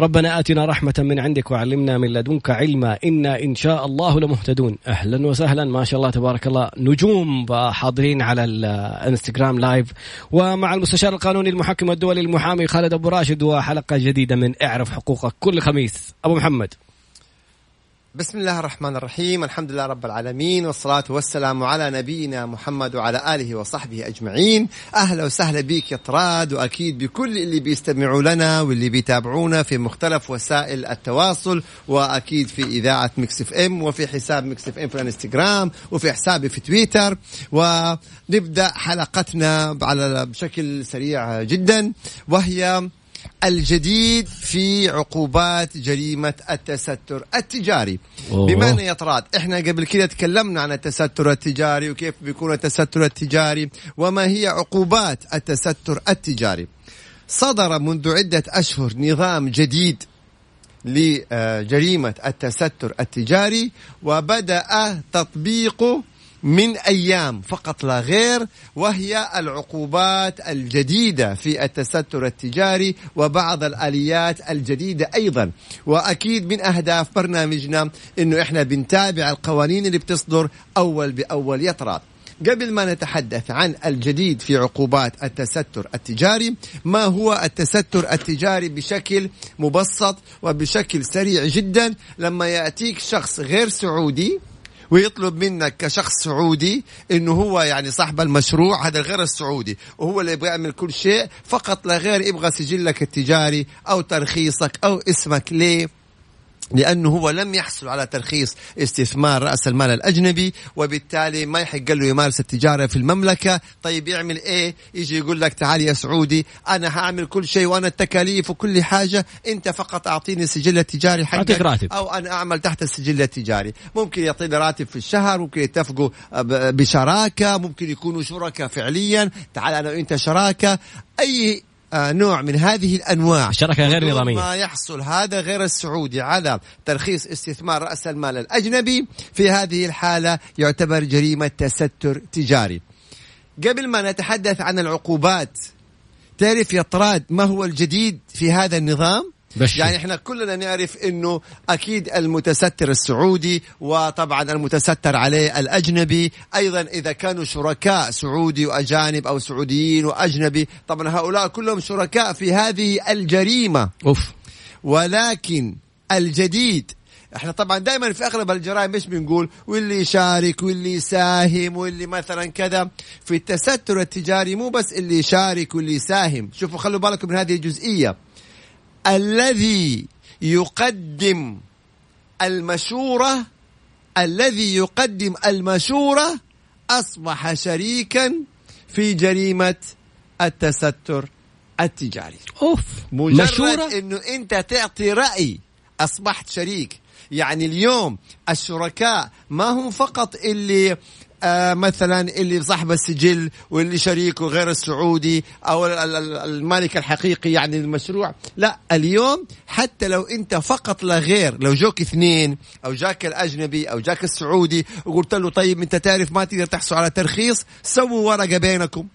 ربنا آتنا رحمة من عندك وعلمنا من لدنك علما. إنا إن شاء الله لمهتدون. أهلا وسهلا. ما شاء الله تبارك الله. نجوم حاضرين على الانستغرام لايف. ومع المستشار القانوني المحكم الدولي المحامي خالد أبو راشد وحلقة جديدة من اعرف حقوقك. كل خميس. أبو محمد. بسم الله الرحمن الرحيم. الحمد لله رب العالمين والصلاة والسلام على نبينا محمد وعلى آله وصحبه أجمعين. أهلا وسهلا بك يا طراد وأكيد بكل اللي بيستمعوا لنا واللي بيتابعونا في مختلف وسائل التواصل وأكيد في إذاعة Mix FM وفي حساب Mix FM في الانستغرام وفي حسابي في تويتر. ونبدأ حلقتنا على بشكل سريع جدا وهي الجديد في عقوبات جريمة التستر التجاري أوه. بمعنى يا طراد إحنا قبل كده تكلمنا عن التستر التجاري وكيف بيكون التستر التجاري وما هي عقوبات التستر التجاري صدر منذ عدة أشهر نظام جديد لجريمة التستر التجاري وبدأ تطبيقه من أيام فقط لا غير وهي العقوبات الجديدة في التستر التجاري وبعض الآليات الجديدة أيضا. وأكيد من أهداف برنامجنا إنه إحنا بنتابع القوانين اللي بتصدر أول بأول يطراد قبل ما نتحدث عن الجديد في عقوبات التستر التجاري ما هو التستر التجاري بشكل مبسط وبشكل سريع جدا؟ لما يأتيك شخص غير سعودي ويطلب منك كشخص سعودي إنه هو يعني صاحب المشروع هذا غير السعودي وهو اللي يبغى يعمل كل شيء فقط لا غير يبغى سجلك التجاري أو ترخيصك أو اسمك ليه؟ لأنه هو لم يحصل على ترخيص استثمار رأس المال الأجنبي وبالتالي ما يحق له يمارس التجارة في المملكة، طيب يعمل إيه؟ يجي يقول لك تعال يا سعودي أنا هعمل كل شيء وأنا التكاليف وكل حاجة، أنت فقط أعطيني السجل التجاري حقك راتب. أو أنا أعمل تحت السجل التجاري، ممكن يعطيني راتب في الشهر، ممكن يتفقوا بشراكة، ممكن يكونوا شركاء فعليا، تعال أنا وأنت شراكة، أي نوع من هذه الأنواع. الشركة غير نظامية. ما يحصل هذا غير السعودي. على ترخيص استثمار رأس المال الأجنبي في هذه الحالة يعتبر جريمة تستر تجاري. قبل ما نتحدث عن العقوبات تعرف يا طراد ما هو الجديد في هذا النظام؟ بشي. يعني إحنا كلنا نعرف إنه أكيد المتستر السعودي وطبعا المتستر عليه الأجنبي أيضا إذا كانوا شركاء سعودي وأجانب أو سعوديين وأجنبي طبعا هؤلاء كلهم شركاء في هذه الجريمة. أوف. ولكن الجديد إحنا طبعا دائما في أغلب الجرائم إيش بنقول؟ واللي يشارك واللي يساهم واللي مثلا كذا. في التستر التجاري مو بس اللي يشارك واللي يساهم. شوفوا خلوا بالكم من هذه الجزئية. الذي يقدم المشورة الذي يقدم المشورة أصبح شريكا في جريمة التستر التجاري. أوف. مجرد مشورة؟ أنه أنت تعطي رأي أصبحت شريك. يعني اليوم الشركاء ما هم فقط اللي مثلا اللي صاحب السجل واللي شريكه غير السعودي أو المالك الحقيقي يعني المشروع. لا اليوم حتى لو أنت فقط لا غير لو جوك اثنين أو جاك الأجنبي أو جاك السعودي وقلت له طيب أنت تعرف ما تقدر تحصل على ترخيص سووا ورقة بينكم.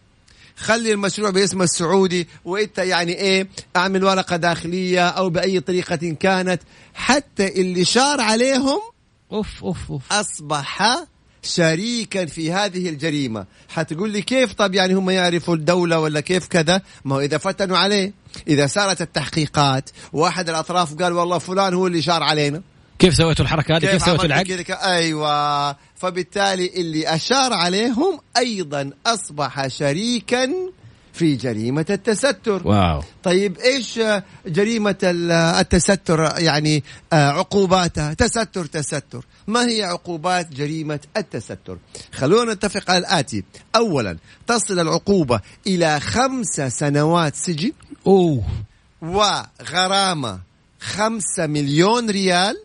خلي المشروع باسم السعودي وأنت يعني إيه أعمل ورقة داخلية أو بأي طريقة كانت. حتى اللي شار عليهم أوف أوف أوف. أصبح شريكا في هذه الجريمة. حتقول لي كيف؟ طب يعني هم يعرفوا الدولة ولا كيف كذا؟ ما هو إذا فتنوا عليه إذا صارت التحقيقات واحد الأطراف قال والله فلان هو اللي شار علينا. كيف سويتوا الحركة هذه؟ كيف, كيف سويتوا العقد؟ أيوة. فبالتالي اللي أشار عليهم أيضا أصبح شريكا في جريمة التستر. واو. طيب إيش جريمة التستر؟ يعني آه، عقوباتها. تستر تستر. ما هي عقوبات جريمة التستر؟ خلونا نتفق على الآتي. أولا تصل العقوبة إلى خمسة سنوات سجن. أوه. وغرامة خمسة مليون ريال.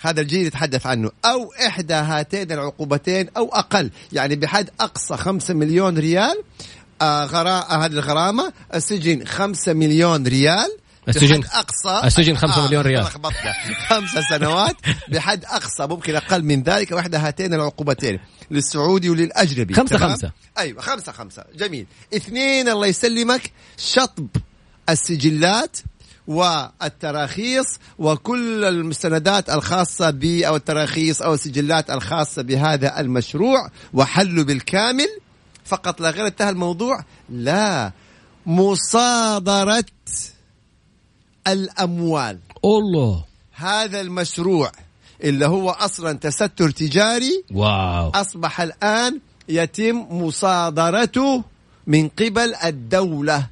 هذا الجيل يتحدث عنه. أو إحدى هاتين العقوبتين أو أقل. يعني بحد أقصى خمسة مليون ريال. آه غراء هذه الغرامة. السجن خمسة مليون ريال. السجن أقصى. السجن خمسة مليون ريال. لخبطنا خمسة سنوات. بحد أقصى ممكن أقل من ذلك. واحدى هاتين العقوبتين. للسعودي وللأجنبي. خمسة تمام؟ خمسة. أيوه خمسة خمسة. جميل. اثنين الله يسلمك. شطب السجلات والتراخيص وكل المستندات الخاصة ب أو التراخيص أو السجلات الخاصة بهذا المشروع وحله بالكامل. فقط لا غير انتهى الموضوع. لا مصادرة الأموال. الله. هذا المشروع اللي هو أصلا تستر تجاري واو. أصبح الآن يتم مصادرته من قبل الدولة.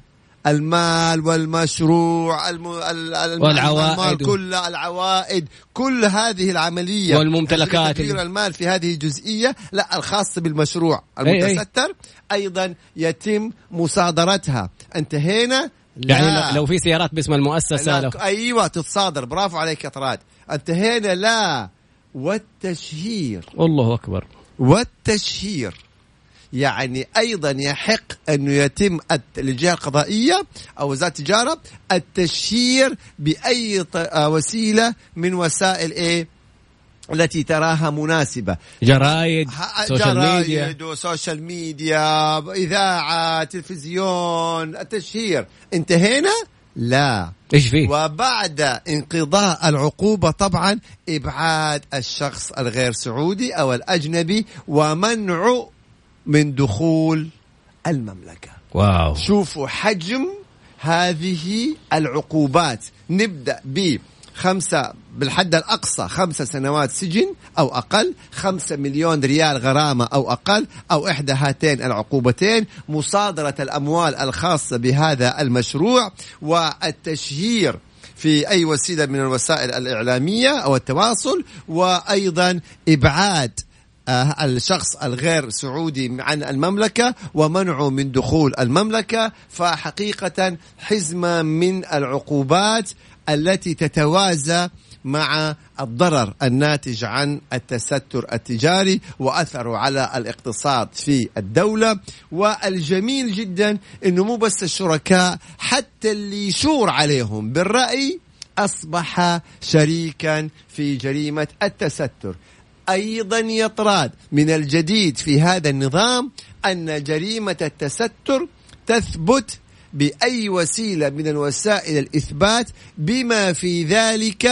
المال والمشروع الم... ال- ال- والعوائد. المال كلها العوائد كل هذه العملية. والممتلكات. تدبير المال في هذه الجزئية لا الخاصة بالمشروع أي أي. المتستر أيضا يتم مصادرتها. انتهينا؟ لا. يعني لو في سيارات باسم المؤسسة لا لو أيوه تتصادر. برافو عليك يا طراد. انتهينا. لا. والتشهير. الله أكبر. والتشهير. يعني أيضا يحق انه يتم للجهه القضائية أو وزارة التجارة التشهير بأي آه، وسيلة من وسائل إيه؟ التي تراها مناسبة. جرايد social media جرايد و social media إذاعة تلفزيون التشهير. انتهينا؟ لا. إيش فيه؟ وبعد انقضاء العقوبة طبعا إبعاد الشخص الغير سعودي أو الأجنبي ومنعه من دخول المملكة. واو. شوفوا حجم هذه العقوبات. نبدأ ب خمسة بالحد الأقصى خمسة سنوات سجن أو أقل خمسة مليون ريال غرامة أو أقل أو إحدى هاتين العقوبتين. مصادرة الأموال الخاصة بهذا المشروع والتشهير في أي وسيلة من الوسائل الإعلامية أو التواصل وأيضا إبعاد الشخص الغير سعودي عن المملكة ومنعه من دخول المملكة فحقيقة حزمة من العقوبات التي تتوازى مع الضرر الناتج عن التستر التجاري وأثره على الاقتصاد في الدولة. والجميل جدا إنه مو بس الشركاء حتى اللي يشور عليهم بالرأي أصبح شريكا في جريمة التستر. أيضا يطراد. من الجديد في هذا النظام أن جريمة التستر تثبت بأي وسيلة من الوسائل الإثبات بما في ذلك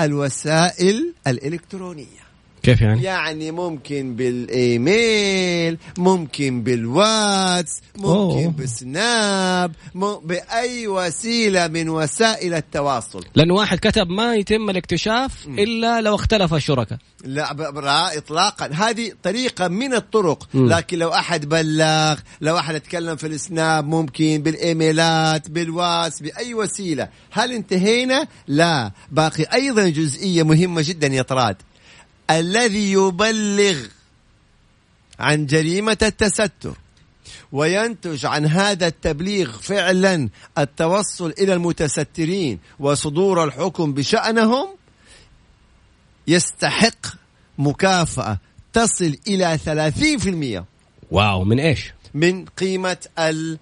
الوسائل الإلكترونية. كيف يعني؟ يعني ممكن بالإيميل ممكن بالواتس ممكن أوه. بسناب م... بأي وسيلة من وسائل التواصل. لأنه واحد كتب ما يتم الاكتشاف إلا لو اختلف الشركاء. لا ب- لا اطلاقا. هذه طريقة من الطرق. مم. لكن لو أحد بلغ لو أحد اتكلم في السناب ممكن بالإيميلات بالواتس بأي وسيلة. هل انتهينا؟ لا. باقي أيضا جزئية مهمة جدا يا طراد. الذي يبلغ عن جريمة التستر وينتج عن هذا التبليغ فعلا التوصل إلى المتسترين وصدور الحكم بشأنهم يستحق مكافأة تصل إلى 30% واو من إيش؟ من قيمة ال ال-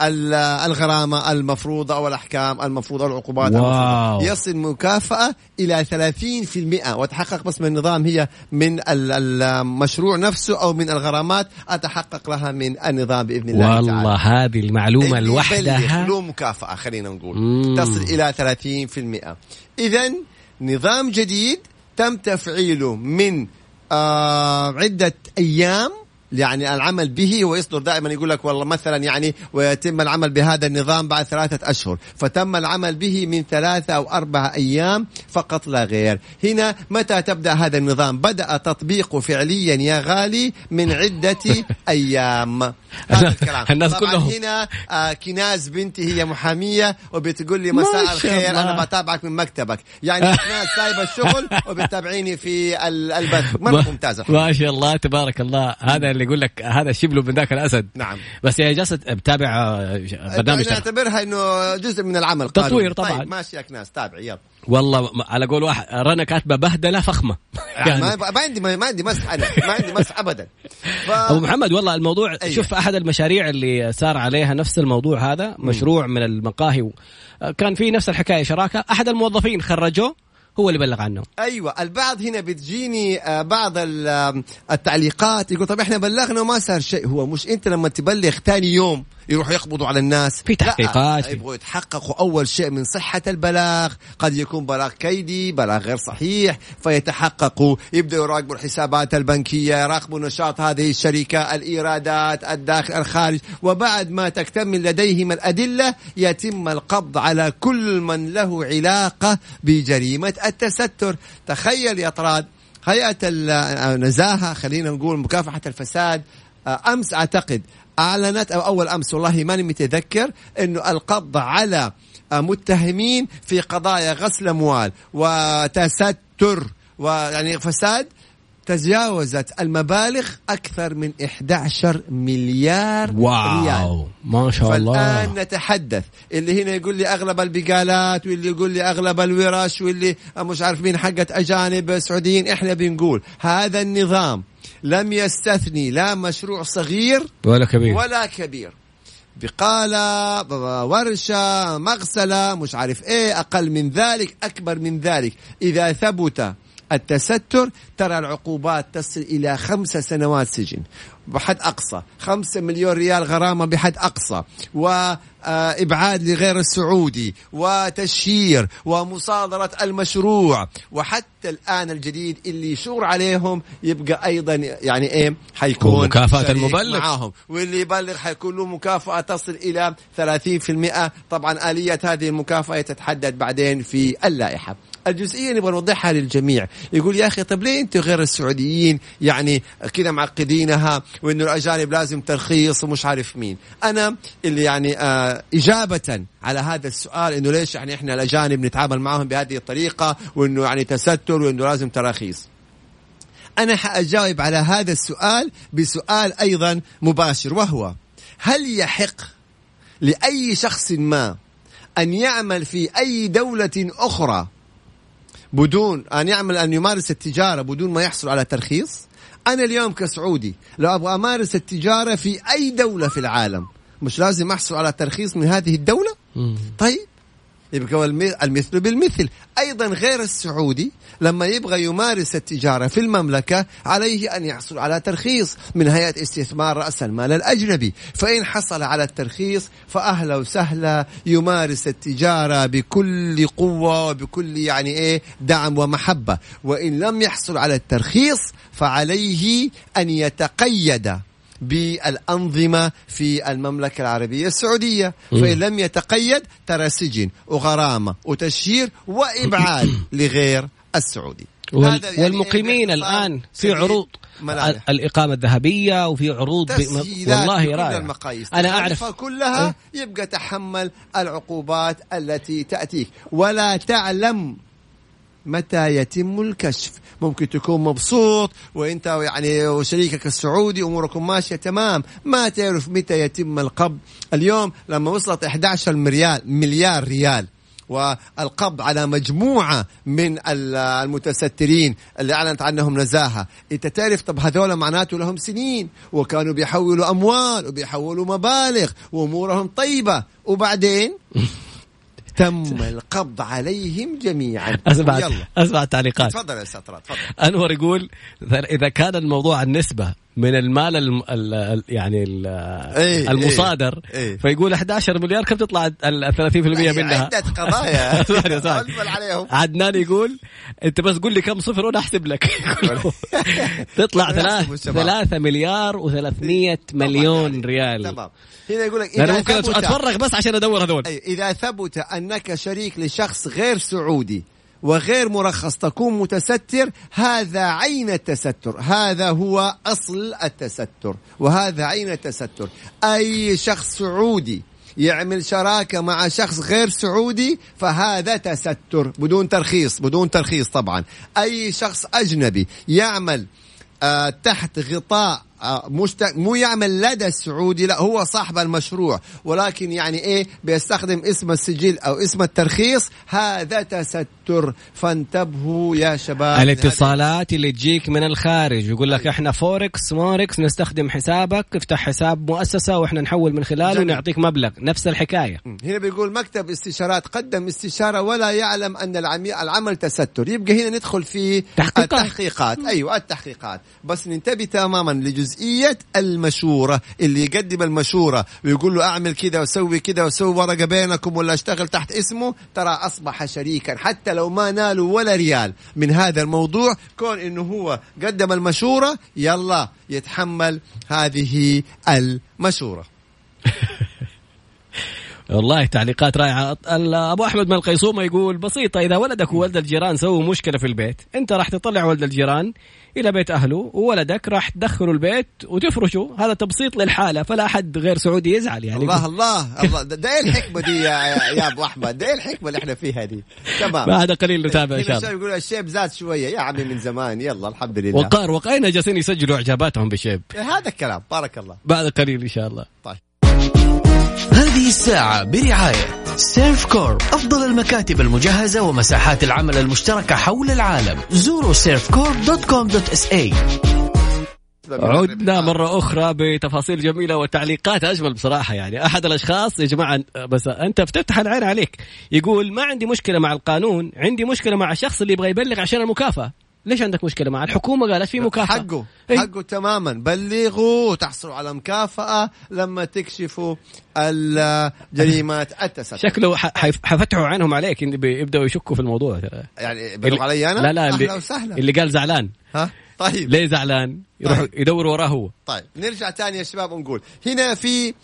الغرامة المفروضة أو الأحكام المفروضة أو العقوبات. المفروضة. يصل مكافأة إلى 30% وتحقق بس من النظام هي من ال- المشروع نفسه أو من الغرامات. أتحقق لها من النظام بإذن الله تعالى. والله هذه المعلومة لوحدها. له مكافأة خلينا نقول. مم. تصل إلى 30% إذا نظام جديد تم تفعيله من آه عدة أيام يعني العمل به ويصدر دائما يقول لك والله مثلا يعني ويتم العمل بهذا النظام بعد ثلاثة أشهر فتم العمل به من ثلاثة أو أربعة أيام فقط لا غير. هنا متى تبدأ هذا النظام؟ بدأ تطبيقه فعليا يا غالي من عدة أيام. هذا الكلام. الناس كلهم. هنا آه كناز بنتي هي محامية وبتقول لي مساء الخير الله. أنا بتابعك من مكتبك. يعني كناز سايبة الشغل وبتابعيني في ال- البث. مرة ممتازة ما شاء الله تبارك الله. هذا اللي يقول لك هذا الشبل من ذاك الأسد نعم بس يا جالس بتابع آه، برنامج. نعتبرها إنه جزء من العمل تطوير. طبعاً. طيب ماشي يا ناس تابع يلا والله على قول واحد رنا كاتبة بهدلة فخمة يعني ما, عندي ما عندي مسح أنا ما عندي مسح ابدا ف... أبو محمد والله الموضوع أيوة. شوف أحد المشاريع اللي سار عليها نفس الموضوع هذا مشروع من المقاهي و... كان في نفس الحكاية شراكة أحد الموظفين خرجوه هو اللي بلغ عنه. أيوه البعض هنا بتجيني آه، بعض التعليقات يقول طب إحنا بلغنا وما صار شيء. هو مش أنت لما تبلغ ثاني يوم يروحوا يقبضوا على الناس. في تحقيقات. يبغوا يتحققوا أول شيء من صحة البلاغ. قد يكون بلاغ كيدي بلاغ غير صحيح فيتحققوا. يبدأوا يراقبوا الحسابات البنكية يراقبوا نشاط هذه الشركة الإيرادات الداخل الخارج. وبعد ما تكتمل لديهم الأدلة يتم القبض على كل من له علاقة بجريمة التستر. تخيل يا طراد هيئة النزاهه خلينا نقول مكافحة الفساد أمس أعتقد أعلنت أو أول أمس والله ماني متذكر إنه القبض على متهمين في قضايا غسل أموال وتستر ويعني فساد تجاوزت المبالغ أكثر من 11 مليار ريال. واو ما شاء الله. فالآن نتحدث. اللي هنا يقول لي أغلب البقالات واللي يقول لي أغلب الورش واللي مش عارف مين حقت أجانب سعوديين إحنا بنقول هذا النظام لم يستثني لا مشروع صغير ولا كبير. ولا كبير. بقالة ورشة مغسلة مش عارف إيه أقل من ذلك أكبر من ذلك. إذا ثبت التستر ترى العقوبات تصل إلى خمس سنوات سجن. بحد أقصى. خمسة مليون ريال غرامة بحد أقصى. وإبعاد لغير السعودي. وتشهير. ومصادرة المشروع. وحتى الآن الجديد اللي يشور عليهم يبقى أيضا يعني إيه؟ حيكون ومكافأة شريك المبلغ. معاهم. واللي يبلغ حيكون له مكافأة تصل إلى 30% طبعا آلية هذه المكافأة تتحدد بعدين في اللائحة. الجزئية نبغى نوضحها للجميع. يقول يا أخي طب ليه أنتم غير السعوديين؟ يعني كذا معقدينها وإنه الأجانب لازم ترخيص ومش عارف مين. أنا اللي يعني آه إجابة على هذا السؤال إنه ليش يعني إحنا الأجانب نتعامل معهم بهذه الطريقة وإنه يعني تستر وإنه لازم تراخيص. أنا حأجاوب على هذا السؤال بسؤال أيضا مباشر وهو هل يحق لأي شخص ما أن يعمل في أي دولة أخرى بدون أن يعمل أن يمارس التجارة بدون ما يحصل على ترخيص أنا اليوم كسعودي لو أبغى أمارس التجارة في أي دولة في العالم مش لازم أحصل على ترخيص من هذه الدولة مم. طيب يبقى الم- المثل بالمثل. أيضا غير السعودي لما يبغى يمارس التجارة في المملكة عليه أن يحصل على ترخيص من هيئة استثمار رأس المال الأجنبي. فإن حصل على الترخيص فاهلا وسهلا يمارس التجارة بكل قوة وبكل يعني إيه دعم ومحبة. وإن لم يحصل على الترخيص فعليه أن يتقيد. بالأنظمة في المملكة العربية السعودية. فإن لم يتقيد ترى سجن وغرامة وتشهير وإبعاد لغير السعودي. وال... يعني والمقيمين الآن في عروض ملامح. ال- الإقامة الذهبية وفي عروض ب... والله رائع المقاييس. أنا أعرف. كلها يبقى تحمل العقوبات التي تأتيك. ولا تعلم متى يتم الكشف؟ ممكن تكون مبسوط وإنت يعني وشريكك السعودي أموركم ماشية تمام. ما تعرف متى يتم القبض. اليوم لما وصلت 11 مليار مليار ريال والقبض على مجموعة من ال- المتسترين اللي أعلنت عنهم نزاهة. أنت تعرف طب هذول معناته لهم سنين وكانوا بيحولوا أموال وبيحولوا مبالغ وأمورهم طيبة. وبعدين؟ تم القبض عليهم جميعا. اسمع يلا. أسمع التعليقات تفضل يا أستاذ تفضل. أنور يقول إذا كان الموضوع النسبة من المال الم... ال... ال- يعني ال... إيه، المصادر. إيه. فيقول 11 مليار كم تطلع ال 30% منها؟ عدة قضايا. عليهم. عدنان يقول أنت بس قول لي كم صفر وأنا أحسب لك. تطلع يحسبوا ثلاث الشباب. ثلاثة مليار و300 مليون ريال. تمام. هنا يقول لك أنا ممكن أتفرغ بس عشان أدور هذول. أي إذا ثبت أنك شريك لشخص غير سعودي وغير مرخص تكون متستر هذا عين التستر. هذا هو أصل التستر. وهذا عين التستر. أي شخص سعودي يعمل شراكة مع شخص غير سعودي فهذا تستر. بدون ترخيص بدون ترخيص طبعا. أي شخص أجنبي يعمل آه، تحت غطاء آه، مشت... مو يعمل لدى السعودي لا هو صاحب المشروع. ولكن يعني إيه بيستخدم اسم السجل أو اسم الترخيص هذا تستر. فانتبهوا يا شباب. الاتصالات اللي تجيك من الخارج يقول لك إحنا فوركس موركس نستخدم حسابك افتح حساب مؤسسة وإحنا نحول من خلاله جميل. ونعطيك مبلغ. نفس الحكاية. هنا بيقول مكتب استشارات قدم استشارة ولا يعلم العمي- العمل تستر. يبقى هنا ندخل في تحقيقات. التحقيقات. أيوة التحقيقات. بس ننتبه تماما لجزئية المشورة. اللي يقدم المشورة ويقول له أعمل كذا وسوي كذا وسوي ورقة بينكم ولا أشتغل تحت اسمه ترى أصبح شريكا. حتى لو ما نالوا ولا ريال من هذا الموضوع كون إنه هو قدم المشورة يلا يتحمل هذه المشورة. والله تعليقات رائعة. أبو أحمد من القيصومه يقول بسيطة إذا ولدك وولد الجيران سووا مشكلة في البيت. أنت راح تطلع ولد الجيران إلى بيت أهله وولدك راح تدخله البيت وتفرشه هذا تبسيط للحالة فلا أحد غير سعودي يزعل يعني. الله الله الله. ده إيه الحكمة دي يا, يا, أبو أحمد؟ ده إيه الحكمة اللي إحنا فيها دي؟ تمام. بعد قليل نتابع إن شاء الله. يقول الشيب زاد شوية. يا عمي من زمان. يلا الحمد لله. وقار وقاينا جالسين يسجلوا إعجاباتهم بشيب. هذا الكلام. بارك الله. بعد قليل إن شاء الله. طيب. هذه الساعة برعاية Servcorp أفضل المكاتب المجهزة ومساحات العمل المشتركة حول العالم. زوروا Servcorp dot com dot SA عدنا مرة أخرى بتفاصيل جميلة وتعليقات أجمل بصراحة يعني. أحد الأشخاص يا جماعة بس أنت بتفتح العين عليك. يقول ما عندي مشكلة مع القانون عندي مشكلة مع الشخص اللي يبغى يبلغ عشان المكافأة. ليش عندك مشكلة مع الحكومة قالت في مكافأة. حقه إيه؟ حقه تماما. بلغوا تحصلوا على مكافأة لما تكشفوا الجريمات التستر شكله حفتحوا عينهم عليك إن بيبدأوا يشكوا في الموضوع. ترى يعني بلغوا علي أنا؟ لا لا اللي, وسهلا. اللي قال زعلان. ها؟ طيب. ليه زعلان؟ يروح طيب. يدور وراه هو. طيب نرجع تاني يا شباب ونقول. هنا في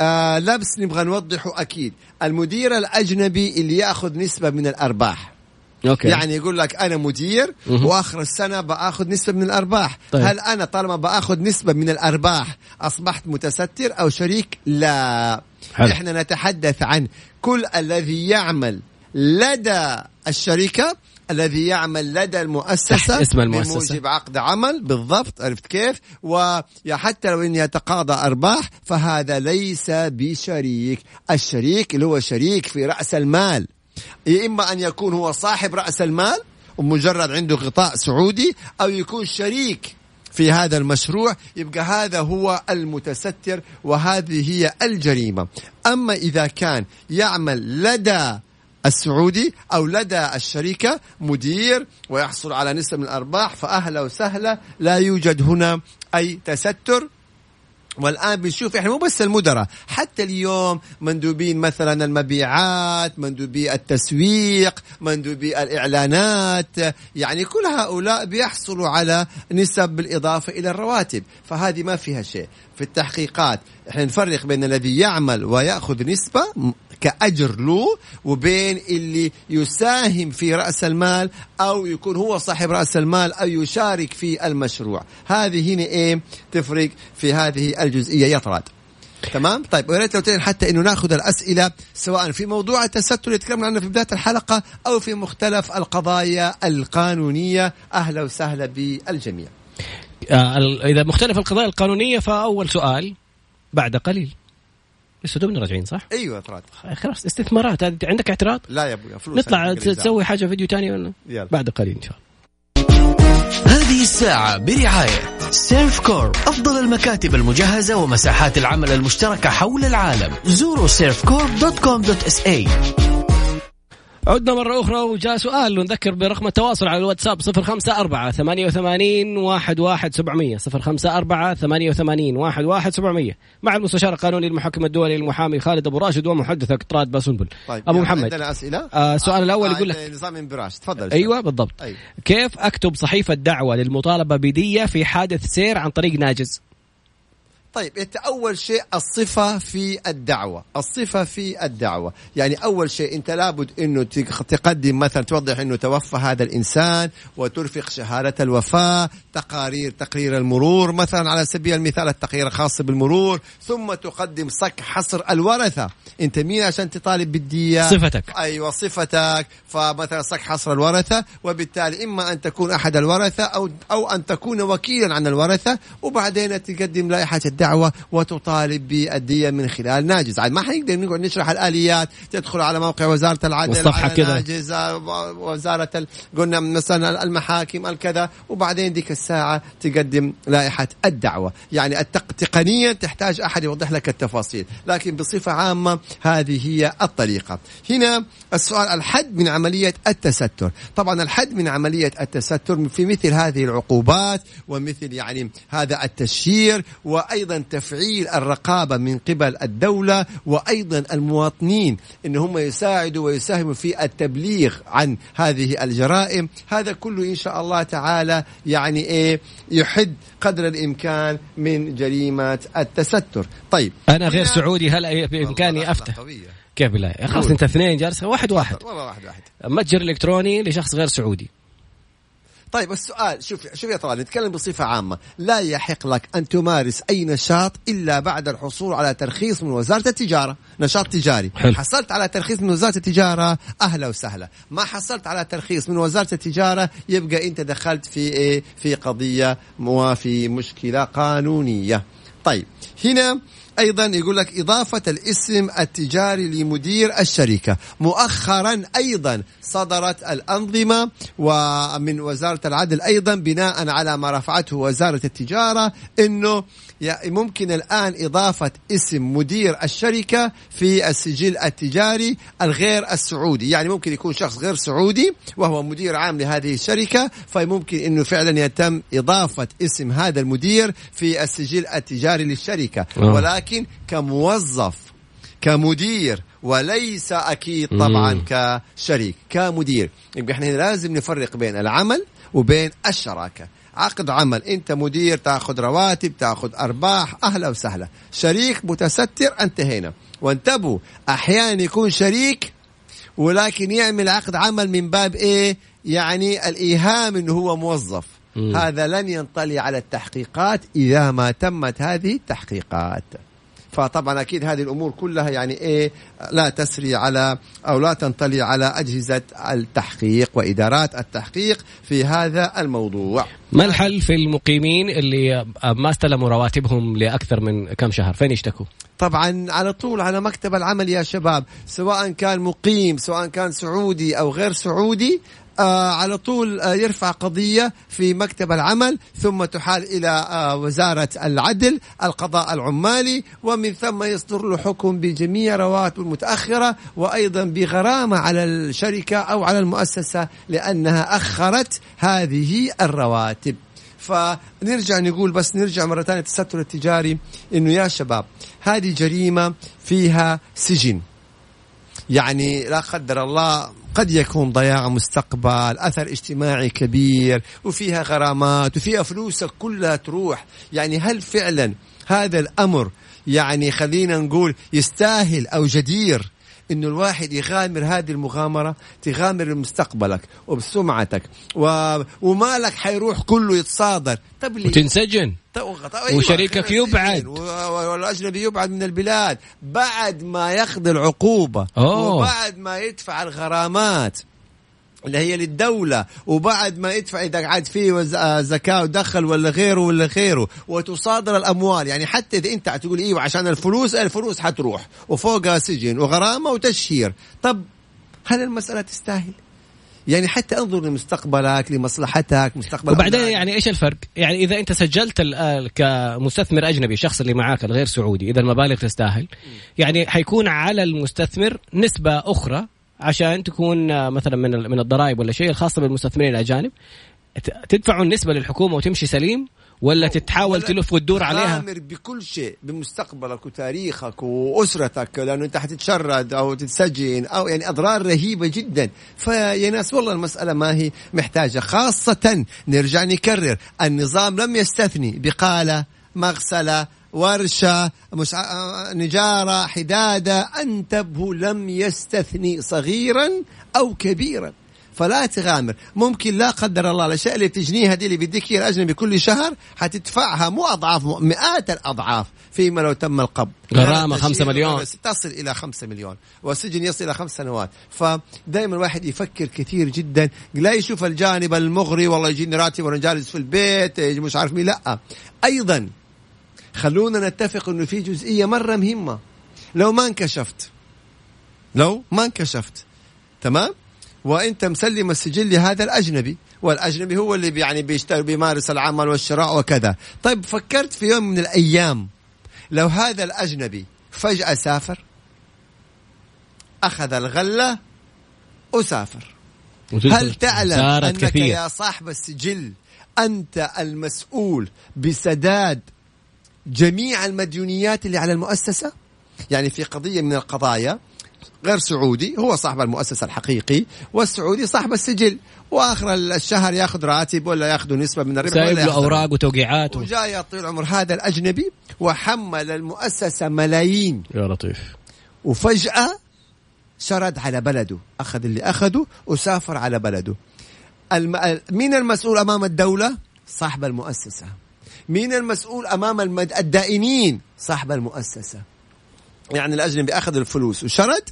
آه لبس نبغى نوضحه أكيد. المدير الأجنبي اللي يأخذ نسبة من الأرباح. أوكي يعني يقول لك أنا مدير. وآخر السنة بآخذ نسبة من الأرباح طيب. هل أنا طالما بآخذ نسبة من الأرباح أصبحت متستر أو شريك لا حلو. إحنا نتحدث عن كل الذي يعمل لدى الشركة الذي يعمل لدى المؤسسة اسم المؤسسة. بموجب عقد عمل بالضبط عرفت كيف وحتى لو اني يتقاضى أرباح فهذا ليس بشريك الشريك اللي هو شريك في رأس المال يا إما أن يكون هو صاحب رأس المال ومجرد عنده غطاء سعودي أو يكون شريك في هذا المشروع يبقى هذا هو المتستر وهذه هي الجريمة. أما إذا كان يعمل لدى السعودي أو لدى الشركة مدير ويحصل على نسبه من الأرباح فأهلا وسهلا لا يوجد هنا أي تستر. والآن بنشوف إحنا مو بس المدراء حتى اليوم مندوبين مثلا المبيعات مندوبي التسويق مندوبي الإعلانات يعني كل هؤلاء بيحصلوا على نسب بالإضافة إلى الرواتب فهذه ما فيها شيء. في التحقيقات إحنا نفرق بين الذي يعمل ويأخذ نسبة كأجر له وبين اللي يساهم في رأس المال أو يكون هو صاحب رأس المال أو يشارك في المشروع. هذه هنا إيه تفرق في هذه الجزئية. يا طراد. تمام؟ طيب ويا ريت لو تين حتى إنه ناخذ الأسئلة سواء في موضوع التستر اللي تكلمنا عنه في بداية الحلقة أو في مختلف القضايا القانونية. أهلا وسهلا بالجميع. آه إذا مختلف القضايا القانونية فأول سؤال بعد قليل. لسه دوبنا راجعين صح؟ أيوه طراد خلاص استثمارات هذه عندك اعتراض؟ لا يا ابويا فلوس نطلع. تسوي حاجة فيديو تاني ولا؟ يلا. بعد قليل إن شاء الله هذه الساعة برعاية Servcorp أفضل المكاتب المجهزة ومساحات العمل المشتركة حول العالم زوروا Servcorp dot com dot SA عدنا مرة أخرى وجاء سؤال نذكر برقم التواصل على الواتساب 054 88 11700 054 88 11700 مع المستشار القانوني المحكم الدولي المحامي خالد أبو راشد ومحدثك طراد باسنبل. طيب أبو يعني محمد. عندنا أسئلة؟ آه السؤال الأول يقول لك نظام انبراش تفضل أيوة بالضبط. أيوة. كيف أكتب صحيفة دعوة للمطالبة بدية في حادث سير عن طريق ناجز؟ طيب إنت أول شيء الصفة في الدعوة الصفة في الدعوة. يعني أول شيء أنت لابد إنه تق- تقدم مثلا توضح إنه توفى هذا الإنسان وترفق شهادة الوفاة تقارير تقرير المرور مثلا على سبيل المثال التقرير الخاص بالمرور ثم تقدم صك حصر الورثة. أنت مين عشان تطالب بالدية؟ صفتك. أيوه صفتك. فمثلا صك حصر الورثة وبالتالي إما أن تكون أحد الورثة أو أو أن تكون وكيلا عن الورثة وبعدين تقدم لائحة الدعوة. وتطالب بالدية من خلال ناجز. عاد ما حنقدر نقعد نشرح الآليات تدخل على موقع وزارة العدل والصفحة على كده. ناجز وزارة ال- قلنا مثلا المحاكم الكذا وبعدين ديك الساعة تقدم لائحة الدعوة. يعني التق... تقنيا تحتاج أحد يوضح لك التفاصيل لكن بصفة عامة هذه هي الطريقة. هنا السؤال الحد من عملية التستر. طبعا الحد من عملية التستر في مثل هذه العقوبات ومثل يعني هذا التشهير وأيضا تفعيل الرقابة من قبل الدولة وأيضا المواطنين إن هم يساعدوا ويساهموا في التبليغ عن هذه الجرائم. هذا كله إن شاء الله تعالى يعني إيه يحد قدر الإمكان من جريمة التستر. طيب. أنا غير سعودي هل بإمكاني أفتح. كيف بالله؟ خلاص. أنت اثنين جالسه واحد واحد. والله واحد واحد. متجر إلكتروني لشخص غير سعودي. طيب السؤال شوف شوف يا طلال نتكلم بصفة عامة. لا يحق لك أن تمارس أي نشاط إلا بعد الحصول على ترخيص من وزارة التجارة. نشاط تجاري. حلو. حصلت على ترخيص من وزارة التجارة أهلا وسهلا. ما حصلت على ترخيص من وزارة التجارة يبقى أنت دخلت في إيه؟ في قضية وفي مشكلة قانونية. طيب هنا أيضا يقول لك إضافة الاسم التجاري لمدير الشركة. مؤخرا أيضا صدرت الأنظمة ومن وزارة العدل أيضا بناء على ما رفعته وزارة التجارة إنه يا- ممكن الآن إضافة اسم مدير الشركة في السجل التجاري الغير السعودي يعني ممكن يكون شخص غير سعودي وهو مدير عام لهذه الشركة فممكن إنه فعلا يتم إضافة اسم هذا المدير في السجل التجاري للشركة آه. ولكن كموظف كمدير وليس أكيد طبعا مم. كشريك كمدير يبقى إحنا هنا لازم نفرق بين العمل وبين الشراكة عقد عمل. انت مدير تاخذ رواتب تاخذ أرباح. أهلا وسهلا. شريك متستر انتهينا. وانتبهوا أحيانا يكون شريك ولكن يعمل عقد عمل من باب إيه؟ يعني الإيهام إنه هو موظف. مم. هذا لن ينطلي على التحقيقات إذا ما تمت هذه التحقيقات. فطبعا أكيد هذه الأمور كلها يعني إيه لا تسري على أو لا تنطلي على أجهزة التحقيق وإدارات التحقيق في هذا الموضوع. ما الحل في المقيمين اللي ما استلموا رواتبهم لأكثر من كم شهر؟ فين يشتكوا؟ طبعا على طول على مكتب العمل يا شباب سواء كان مقيم سواء كان سعودي أو غير سعودي على طول آه يرفع قضية في مكتب العمل ثم تحال إلى آه وزارة العدل القضاء العمالي ومن ثم يصدر له حكم بجميع رواتب المتأخرة وأيضا بغرامة على الشركة أو على المؤسسة لأنها أخرت هذه الرواتب. فنرجع نقول بس نرجع مرة ثانية التستر التجاري إنه يا شباب هذه جريمة فيها سجن. يعني لا قدر الله قد يكون ضياع مستقبل أثر اجتماعي كبير وفيها غرامات وفيها فلوسك كلها تروح. يعني هل فعلا هذا الأمر يعني خلينا نقول يستاهل أو جدير إنه الواحد يغامر هذه المغامرة تغامر بمستقبلك وبسمعتك و... ومالك حيروح كله يتصادر طب ليه؟ وتنسجن طيب وشريكك يبعد. والأجنبي يبعد من البلاد بعد ما ياخذ العقوبة أوه. وبعد ما يدفع الغرامات اللي هي للدولة وبعد ما يدفع إذا عاد فيه آه زكاة ودخل ولا غيره ولا غيره وتصادر الأموال يعني حتى إذا أنت تقول إيوه عشان الفلوس الفلوس حتروح وفوقها سجن وغرامة وتشهير طب هل المسألة تستاهل؟ يعني حتى انظر لمستقبلك لمصلحتك مستقبل وبعدين أولادك. يعني إيش الفرق؟ يعني إذا أنت سجلت ال- كمستثمر أجنبي الشخص اللي معاك الغير سعودي إذا المبالغ تستاهل يعني حيكون على المستثمر نسبة أخرى عشان تكون آه، مثلا من من الضرائب ولا شيء الخاصة بالمستثمرين الأجانب. تدفعوا النسبة للحكومة وتمشي سليم ولا تتحاول تلف وتدور عليها؟ تغامر بكل شيء بمستقبلك وتاريخك وأسرتك لأنه أنت حتتشرد أو تتسجن أو يعني أضرار رهيبة جدا. فيا ناس والله المسألة ما هي محتاجة. خاصة نرجع نكرر النظام لم يستثني بقالة مغسلة ورشة مش ع- نجارة حدادة أنتبه لم يستثني صغيرا أو كبيرا. فلا تغامر. ممكن لا قدر الله الأشياء اللي بتجنيها دي اللي بيديك اياها الأجنبي كل شهر حتدفعها مو أضعاف مو- مئات الأضعاف فيما لو تم القبض. غرامة خمسة مليون. تصل إلى خمسة مليون والسجن يصل إلى خمس سنوات. فدائما الواحد يفكر كثير جدا لا يشوف الجانب المغري والله يجيني راتب وأنا جالس في البيت مش عارف مين لا. أيضا خلونا نتفق إنه في جزئية مرة مهمة. لو ما انكشفت. لو ما انكشفت. تمام؟ وأنت مسلم السجل لهذا الأجنبي. والأجنبي هو اللي يعني بيشتغل بيمارس العمل والشراء وكذا. طيب فكرت في يوم من الأيام. لو هذا الأجنبي فجأة سافر أخذ الغلة وسافر. هل تعلم أنك كثير يا صاحب السجل أنت المسؤول بسداد جميع المديونيات اللي على المؤسسة. يعني في قضية من القضايا غير سعودي هو صاحب المؤسسة الحقيقي والسعودي صاحب السجل. وآخر الشهر ياخذ راتب ولا ياخذ نسبة من الربح سايب له أوراق وتوقيعات و... وجاء يا طويل العمر هذا الأجنبي وحمل المؤسسة ملايين. يا لطيف. وفجأة شرد على بلده. أخذ اللي أخذه وسافر على بلده. الم... مين المسؤول أمام الدولة؟ صاحب المؤسسة. مين المسؤول أمام المد... الدائنين؟ صاحب المؤسسة. يعني الأجنبي أخذ الفلوس. وشرد؟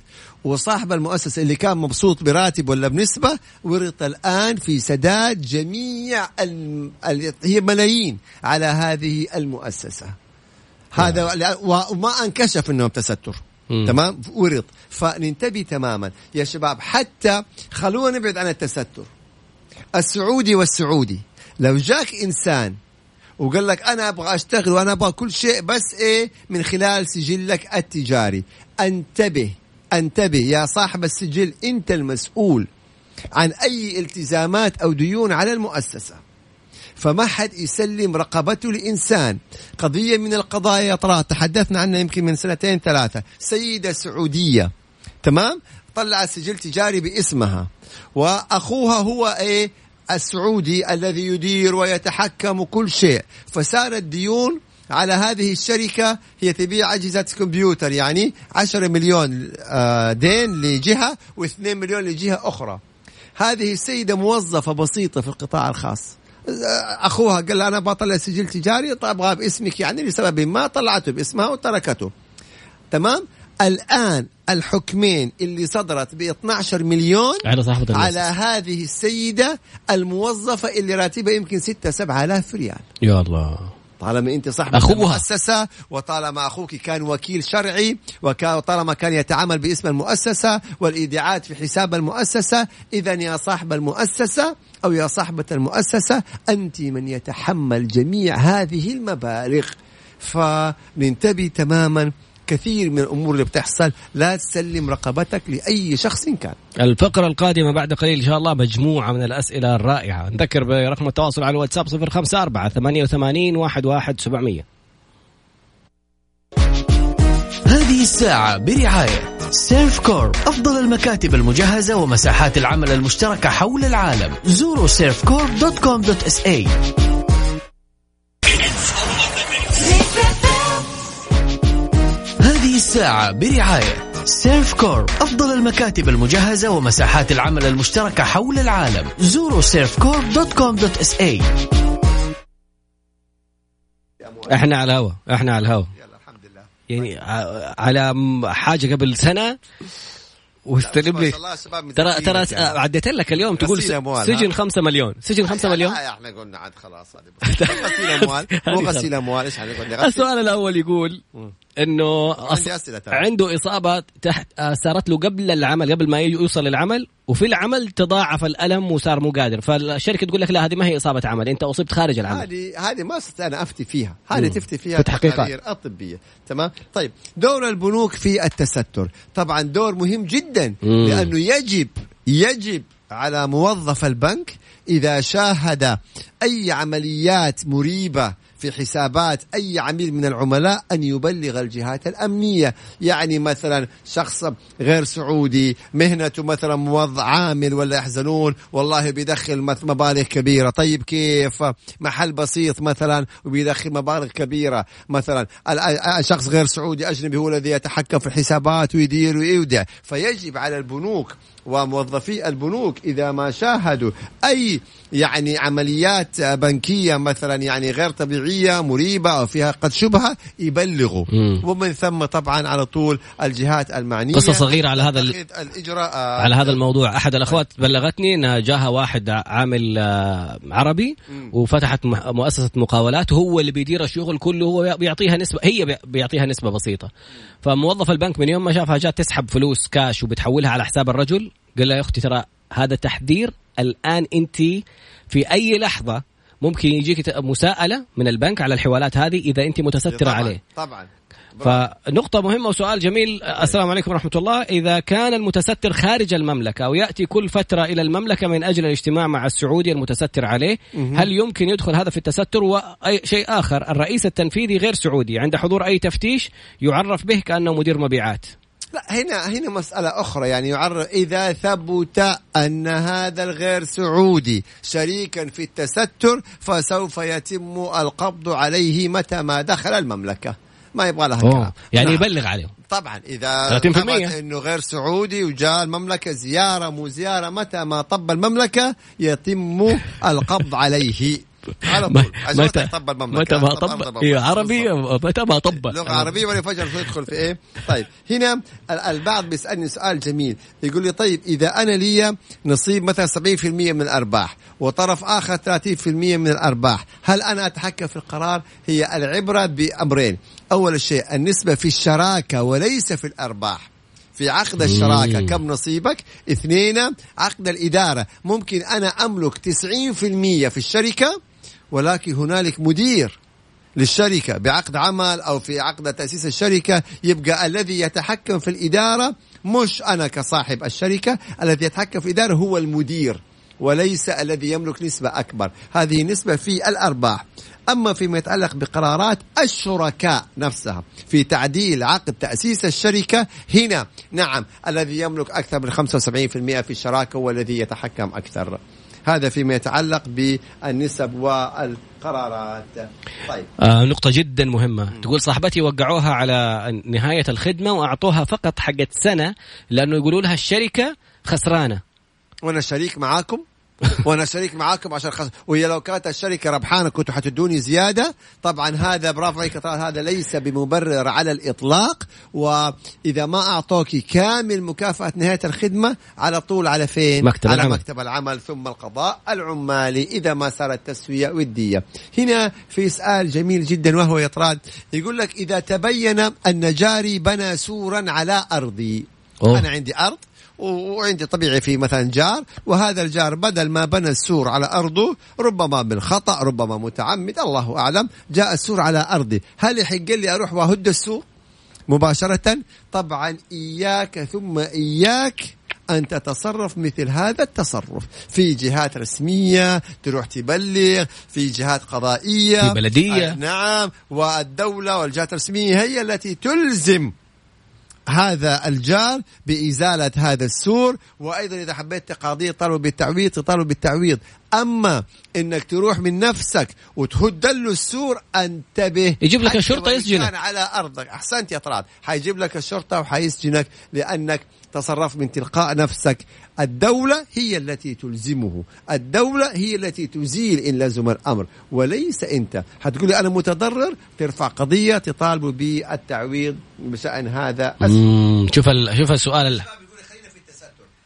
وصاحب المؤسسة اللي كان مبسوط براتب ولا بنسبة ورط الآن في سداد جميع ال... ال... هي ملايين على هذه المؤسسة. هذا وما انكشف إنهم تستر. تمام؟ ورط. فننتبه تماما. يا شباب حتى خلونا نبعد عن التستر. السعودي والسعودي. لو جاك إنسان وقال لك أنا أبغى أشتغل وأنا أبغى كل شيء بس إيه من خلال سجلك التجاري. أنتبه أنتبه يا صاحب السجل أنت المسؤول عن أي التزامات أو ديون على المؤسسة. فما حد يسلم رقبته لإنسان. قضية من القضايا طرأت تحدثنا عنها يمكن من سنتين ثلاثة. سيدة سعودية تمام؟ طلعت سجل تجاري باسمها. وأخوها هو إيه؟ السعودي الذي يدير ويتحكم كل شيء. فصارت ديون على هذه الشركة هي تبيع أجهزة كمبيوتر يعني 10 مليون آه، دين لجهة و2 مليون لجهة أخرى. هذه السيدة موظفة بسيطة في القطاع الخاص. أخوها قال لها أنا بطلع سجل تجاري طيب ابغاه باسمك يعني لسبب ما طلعته باسمها وتركته. تمام؟ الآن الحكمين اللي صدرت ب 12 مليون على صاحبة على المؤسسة. هذه السيدة الموظفة اللي راتبها يمكن 6 7000 ريال يا الله طالما أنت صاحب أخوها. المؤسسة وطالما أخوك كان وكيل شرعي وطالما كان يتعامل باسم المؤسسة والإيداعات في حساب المؤسسة اذا يا صاحب المؤسسة أو يا صاحبة المؤسسة أنت من يتحمل جميع هذه المبالغ فننتبه تماما كثير من الأمور اللي بتحصل لا تسلم رقبتك لأي شخص كان. الفقرة القادمة بعد قليل إن شاء الله مجموعة من الأسئلة الرائعة. نذكر برقم التواصل على الواتساب 054 88 11 700 هذه الساعة برعاية Servcorp أفضل المكاتب المجهزة ومساحات العمل المشتركة حول العالم. زوروا Servcorp dot com dot SA الساعة برعاية Servcorp أفضل المكاتب المجهزة ومساحات العمل المشتركة حول العالم زوروا Servcorp dot com dot SA إحنا على الهوا إحنا على الهوا يلا الحمد لله يعني على حاجة قبل سنة واستلم ما لي شاء الله شباب ترى ترى يعني. عديت لك اليوم تقول سجن ها؟ خمسة مليون سجن خمسة مليون لا إحنا قلنا عاد خلاص هذه بس. مو غسيل أموال مو غسيل أموال إيش غسيل السؤال الأول يقول. إنه ترى. عنده إصابة تحت آه، صارت له قبل العمل قبل ما يوصل للعمل وفي العمل تضاعف الألم وصار مو قادر. فالشركة تقول لك لا هذه ما هي إصابة عمل أنت أصبت خارج العمل. هذه هذه ما استطيع أنا أفتي فيها. هذه. تفتي فيها في تحقيقات. التقارير الطبيه تمام؟ طيب دور البنوك في التستر. طبعا دور مهم جدا مم. لأنه يجب يجب على موظف البنك إذا شاهد أي عمليات مريبة في حسابات أي عميل من العملاء أن يبلغ الجهات الأمنية، يعني مثلا شخص غير سعودي مهنته مثلا موظف عامل ولا يحزنون والله بيدخل مبالغ كبيرة، طيب كيف؟ محل بسيط مثلا وبيدخل مبالغ كبيرة، مثلا شخص غير سعودي أجنبي هو الذي يتحكم في الحسابات ويدير ويودع، فيجب على البنوك وموظفي البنوك إذا ما شاهدوا أي يعني عمليات بنكية مثلا يعني غير طبيعية مريبة أو فيها قد شبهة يبلغوا. مم. ومن ثم طبعا على طول الجهات المعنية. قصة صغيرة على هذا الإجراء. على هذا الموضوع. أحد الأخوات بلغتني ان جاها واحد عامل آه، عربي وفتحت مؤسسة مقاولات وهو اللي بيدير الشغل كله هو بيعطيها نسبة هي بيعطيها نسبة بسيطة. فموظف البنك من يوم ما شافها جات تسحب فلوس كاش وبتحولها على حساب الرجل. قال لها يا أختي ترى هذا تحذير. الآن أنت في أي لحظة ممكن يجيك مساءلة من البنك على الحوالات هذه إذا أنت متسترة طبعًا عليه. طبعا. فنقطة مهمة وسؤال جميل. السلام عليكم ورحمة الله. إذا كان المتستر خارج المملكة أو يأتي كل فترة إلى المملكة من أجل الاجتماع مع السعودي المتستر عليه هل يمكن يدخل هذا في التستر؟ وأي شيء آخر الرئيس التنفيذي غير سعودي عند حضور أي تفتيش يعرف به كأنه مدير مبيعات. لا هنا هنا مسألة أخرى يعني يعرف إذا ثبت أن هذا الغير سعودي شريكا في التستر فسوف يتم القبض عليه متى ما دخل المملكة. ما يبغى لها كلام. يعني نعم. يبلغ عليه طبعا إذا ثبت إنه غير سعودي وجاء المملكة زيارة مو زيارة متى ما طب المملكة يتم القبض عليه. على طول. متى متى ما طب أيوه عربي متى ما طب لغة عربية ولا فجأة يدخل في إيه؟ طيب هنا البعض بيسألني سؤال جميل. يقول لي طيب إذا أنا لي نصيب مثلا 70% من الأرباح وطرف آخر 30% من الأرباح هل أنا أتحكم في القرار؟ هي العبرة بأمرين. أول شيء النسبة في الشراكة وليس في الأرباح. في عقد الشراكة كم نصيبك؟ اثنين عقد الإدارة. ممكن أنا أملك 90% في الشركة ولكن هنالك مدير للشركة بعقد عمل أو في عقد تأسيس الشركة يبقى الذي يتحكم في الإدارة مش أنا كصاحب الشركة الذي يتحكم في الإدارة هو المدير وليس الذي يملك نسبة أكبر. هذه نسبة في الأرباح. أما فيما يتعلق بقرارات الشركاء نفسها في تعديل عقد تأسيس الشركة هنا نعم الذي يملك أكثر من 75% في الشراكة هو الذي يتحكم أكثر. هذا فيما يتعلق بالنسب والقرارات. طيب. آه نقطة جدا مهمة. م. تقول صاحبتي وقعوها على نهاية الخدمة وأعطوها فقط حقت سنة لأنه يقولوا لها الشركة خسرانة. وأنا شريك معاكم. وأنا شريك معاكم عشان خس... وهي لو كانت الشركة ربحانة كنتوا حتدوني زيادة طبعا هذا برافو عليك هذا ليس بمبرر على الإطلاق وإذا ما أعطوك كامل مكافأة نهاية الخدمة على طول على فين؟ مكتب على العمل. مكتب العمل ثم القضاء العمالي إذا ما صارت تسويه ودية. هنا في سؤال جميل جدا وهو يطراد يقول لك إذا تبين أن جاري بنى سورا على أرضي أوه. أنا عندي أرض وعندي طبيعي في مثلا جار وهذا الجار بدل ما بنى السور على أرضه ربما بالخطأ ربما متعمد الله أعلم جاء السور على أرضي هل يحق لي أروح وأهد السور؟ مباشرة طبعا إياك ثم إياك أن تتصرف مثل هذا التصرف. في جهات رسمية تروح تبلغ في جهات قضائية. في بلدية. نعم والدولة والجهات الرسمية هي التي تلزم هذا الجار بإزالة هذا السور. وأيضا إذا حبيت تقاضيه طالب بالتعويض تطالب بالتعويض. أما إنك تروح من نفسك وتهد له السور انتبه. يجيب لك الشرطة يسجنك. على أرضك. أحسنت يا طراد حيجيب لك الشرطة وحيسجنك لأنك تصرف من تلقاء نفسك. الدولة هي التي تلزمه. الدولة هي التي تزيل إن لزم الأمر. وليس أنت. حتقول أنا متضرر؟ ترفع قضية تطالب بالتعويض بشأن هذا شوف شوف السؤال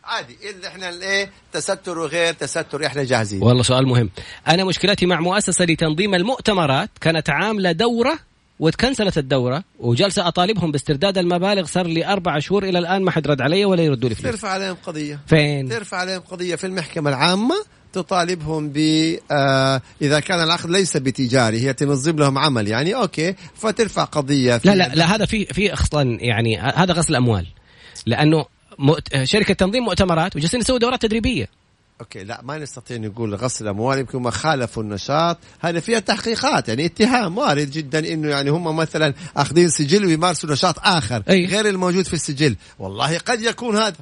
عادي. إحنا الإيه؟ تستر وغير تستر. إحنا جاهزين. والله سؤال مهم. أنا مشكلتي مع مؤسسة لتنظيم المؤتمرات كانت عاملة دورة وتكنسلت الدورة وجالسة أطالبهم باسترداد المبالغ صار لي أربع شهور إلى الآن ما حد رد علي ولا يردوا لي فلوس ترفع عليهم قضية. فين؟ ترفع عليهم قضية في المحكمة العامة تطالبهم ب آه إذا كان العقد ليس بتجاري هي تنظم لهم عمل. يعني okay فترفع قضية في لا لا لا هذا في في أصلا يعني هذا غسل أموال. لأنه شركة تنظيم مؤتمرات وجالسين يسوي دورات تدريبية. أوكي لا ما نستطيع نقول غسل أموال يمكن هم خالفوا النشاط. هذا فيها تحقيقات يعني اتهام وارد جدا إنه يعني هم مثلا أخذين سجل ويمارسوا نشاط آخر أي. غير الموجود في السجل. والله قد يكون هذا.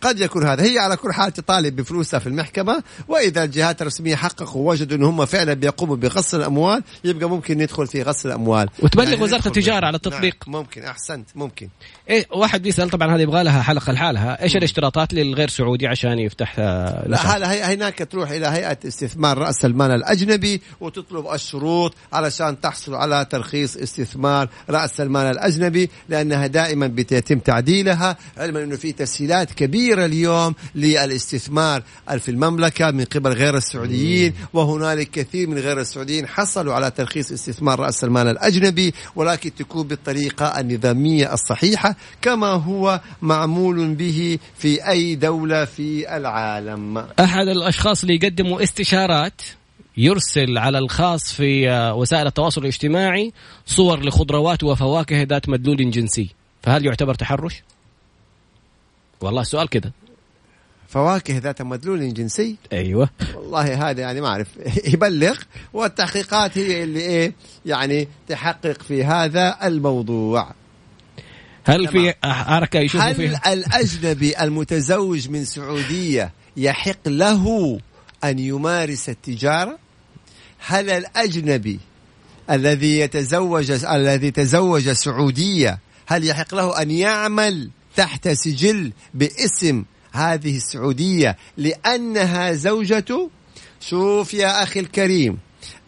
قد يكون هذا هي على كل حال تطالب بفلوسها في المحكمة وإذا الجهات الرسمية حققوا ووجدوا أن هم فعلا بيقوموا بغسل الأموال يبقى ممكن ندخل في غسل الأموال وتبلغ وزارة ندخل التجارة. على التطبيق. نعم ممكن أحسنت ممكن إيه واحد بيسأل طبعا هذه يبغى لها حلقة لحالها إيش الاشتراطات للغير سعودي عشان يفتح آه،؟ لا هذا هي هناك تروح إلى هيئة استثمار رأس المال الأجنبي وتطلب الشروط علشان تحصل على ترخيص استثمار رأس المال الأجنبي لأنها دائما بيتم تعديلها علما إنه في تسهيلات كبيره اليوم للاستثمار في المملكة من قبل غير السعوديين وهنالك كثير من غير السعوديين حصلوا على ترخيص استثمار رأس المال الأجنبي ولكن تكون بالطريقة النظامية الصحيحة كما هو معمول به في أي دولة في العالم أحد الأشخاص اللي يقدموا استشارات يرسل على الخاص في آه، وسائل التواصل الاجتماعي صور لخضروات وفواكه ذات مدلول جنسي فهل يعتبر تحرش؟ والله السؤال كده. فواكه ذات مدلول جنسي؟ أيوه. والله هذا يعني ما أعرف. يبلغ والتحقيقات هي اللي إيه يعني تحقق في هذا الموضوع. هل في حركه يشوفوا هل فيها؟ الأجنبي المتزوج من سعودية يحق له أن يمارس التجارة؟ هل الأجنبي الذي يتزوج الذي تزوج سعودية هل يحق له أن يعمل تحت سجل باسم هذه السعودية لأنها زوجته شوف يا أخي الكريم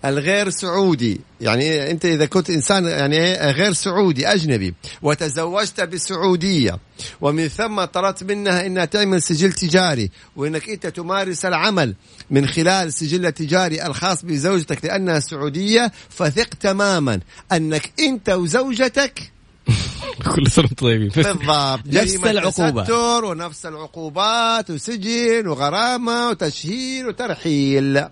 الغير سعودي يعني أنت إذا كنت إنسان يعني غير سعودي أجنبي وتزوجت بسعودية ومن ثم طلبت منها إنها تعمل سجل تجاري وإنك أنت تمارس العمل من خلال السجل التجاري الخاص بزوجتك لأنها سعودية فثق تماما أنك أنت وزوجتك كل سنة وأنتم طيبين. بالضبط. نفس. تستر ونفس العقوبات وسجن وغرامة وتشهير وترحيل.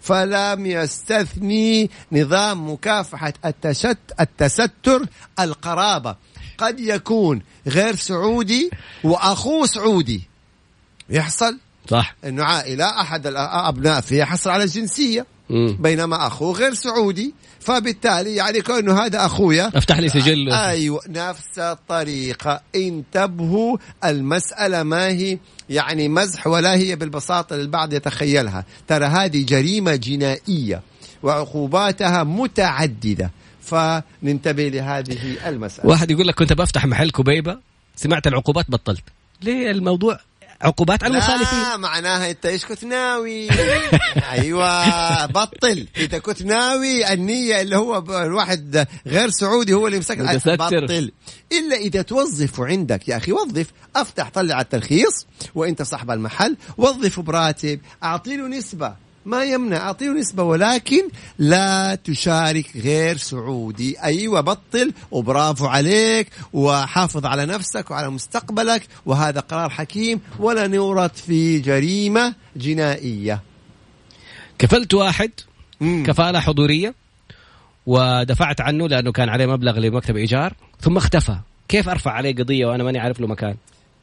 فلم يستثني نظام مكافحة التشت التستر القرابة. قد يكون غير سعودي وأخوه سعودي. يحصل؟ صح. إنه عائلة أحد الابناء فيها حصل على الجنسية. مم. بينما اخوه غير سعودي فبالتالي يعني كونه هذا أخويا أفتح لي سجل. أيوه نفس الطريقة. انتبهوا المسألة ما هي يعني مزح ولا هي بالبساطة اللي البعض يتخيلها. ترى هذه جريمة جنائية وعقوباتها متعددة. فننتبه لهذه المسألة. واحد يقول لك كنت بفتح محل كبيبة سمعت العقوبات بطلت. ليه الموضوع عقوبات على المخالفين. لا معناها انت إيش كنت ناوي؟ أيوه بطل. اذا كنت ناوي النية اللي هو الواحد غير سعودي هو اللي يمسك. بطل. إلا إذا توظف عندك يا أخي وظف. أفتح طلع الترخيص وإنت صاحب المحل وظفه براتب. اعطي له نسبة. ما يمنع أعطيه نسبة ولكن لا تشارك غير سعودي. أيوه بطل وبرافو عليك وحافظ على نفسك وعلى مستقبلك وهذا قرار حكيم ولا نورط في جريمة جنائية. كفلت واحد مم. كفالة حضورية ودفعت عنه لأنه كان عليه مبلغ لمكتب إيجار ثم اختفى. كيف أرفع عليه قضية وأنا ماني عارف له مكان؟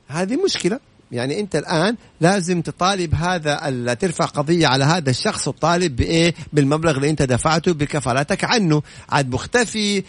هذه مشكلة. يعني انت الآن لازم تطالب هذا ترفع قضية على هذا الشخص وتطالب بإيه بالمبلغ اللي انت دفعته بكفالتك عنه عاد مختفي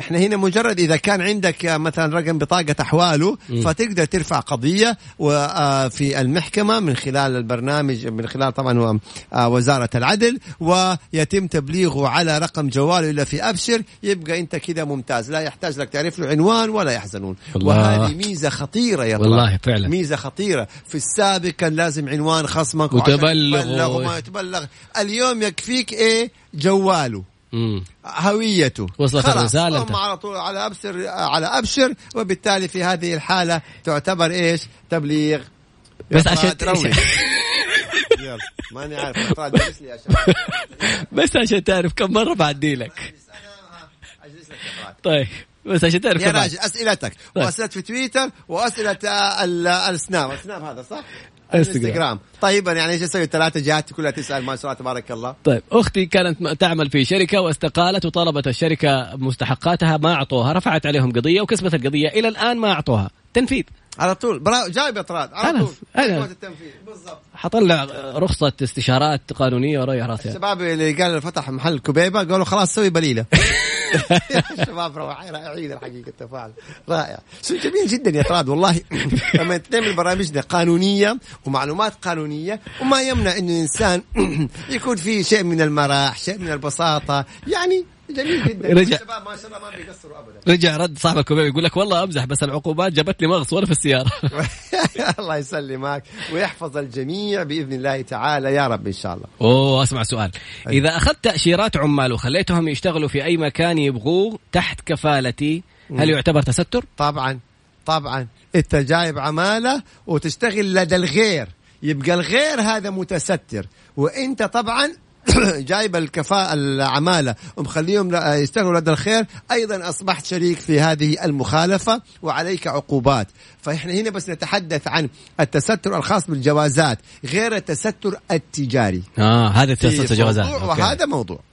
إحنا هنا مجرد إذا كان عندك آه، مثلا رقم بطاقة أحواله. فتقدر ترفع قضية وفي المحكمة من خلال البرنامج من خلال طبعا آه، وزارة العدل ويتم تبليغه على رقم جواله إلا في أبشر يبقى أنت كذا ممتاز لا يحتاج لك تعرف له عنوان ولا يحزنون الله. وهذه ميزة خطيرة يا. والله فعلا. ميزة خطيرة في السابق كان لازم عنوان خصمك وتبلغ. وما يتبلغ. اليوم يكفيك إيه؟ جواله. مم. هويته. وصلت انت. على طول على أبشر على أبشر وبالتالي في هذه الحالة تعتبر إيش؟ تبليغ. بس عشان. يلا ماني عارف. بس عشان تعرف كم مرة بعدي لك. طيب. بس عشان تعرف يا. راجل أسئلتك طيب. واسئله في تويتر وأسئلة ال- السناب السناب هذا صح؟ انستغرام. طيب يعني إيش أسوي ثلاثة جهات كلها تسأل ما شاء الله تبارك الله طيب أختي كانت تعمل في شركة واستقالت وطلبت الشركة مستحقاتها ما أعطوها رفعت عليهم قضية وكسبت القضية إلى الآن ما أعطوها تنفيذ على طول. برا جايب اطراد على طول. أنا- التنفيذ. بالضبط. حطلع رخصة استشارات قانونية وريح راسي الشباب اللي قال فتح محل كبيبة قالوا خلاص سوي بليلة. الشباب رائعين الحقيقة التفاعل. رائع. شيء جميل جدا يا طراد والله. لما تعمل برامجنا قانونية ومعلومات قانونية وما يمنع إنه الانسان يكون فيه شيء من المرح شيء من البساطة. يعني جميل جدا. رجع. الشباب ما شاء الله ما بيقصروا ابدا. رجع رد صاحب الكوبيب يقول لك والله أمزح بس العقوبات جابت لي مغص وأنا في السيارة. الله يسلمك ويحفظ الجميع بإذن الله تعالى يا رب إن شاء الله. أوه أسمع سؤال. إذا أخذت تأشيرات عمال وخليتهم يشتغلوا في أي مكان يبغوه تحت كفالتي هل يعتبر تستر؟ طبعا طبعا. أنت جايب عمالة وتشتغل لدى الغير يبقى الغير هذا متستر. وأنت طبعا جايب الكفاءة العمالة. ومخليهم يشتغلوا لدى الخير. أيضا أصبحت شريك في هذه المخالفة وعليك عقوبات. فإحنا هنا بس نتحدث عن التستر الخاص بالجوازات غير التستر التجاري. آه هذا في تستر جوازات موضوع أوكي. وهذا موضوع.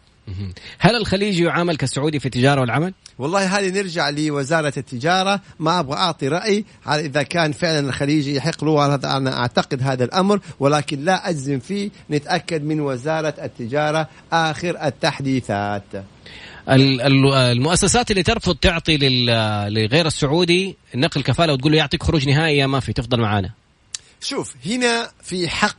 هل الخليجي يعامل كالسعودي في التجارة والعمل؟ والله هذه نرجع لوزارة التجارة. ما أبغى أعطي رأي على إذا كان فعلا الخليجي يحق له هذا أنا أعتقد هذا الأمر ولكن لا أجزم فيه. نتأكد من وزارة التجارة آخر التحديثات. ال- ال- المؤسسات اللي ترفض تعطي لغير السعودي نقل كفالة وتقول له يعطيك خروج نهائي يا ما في تفضل معانا. شوف هنا في حق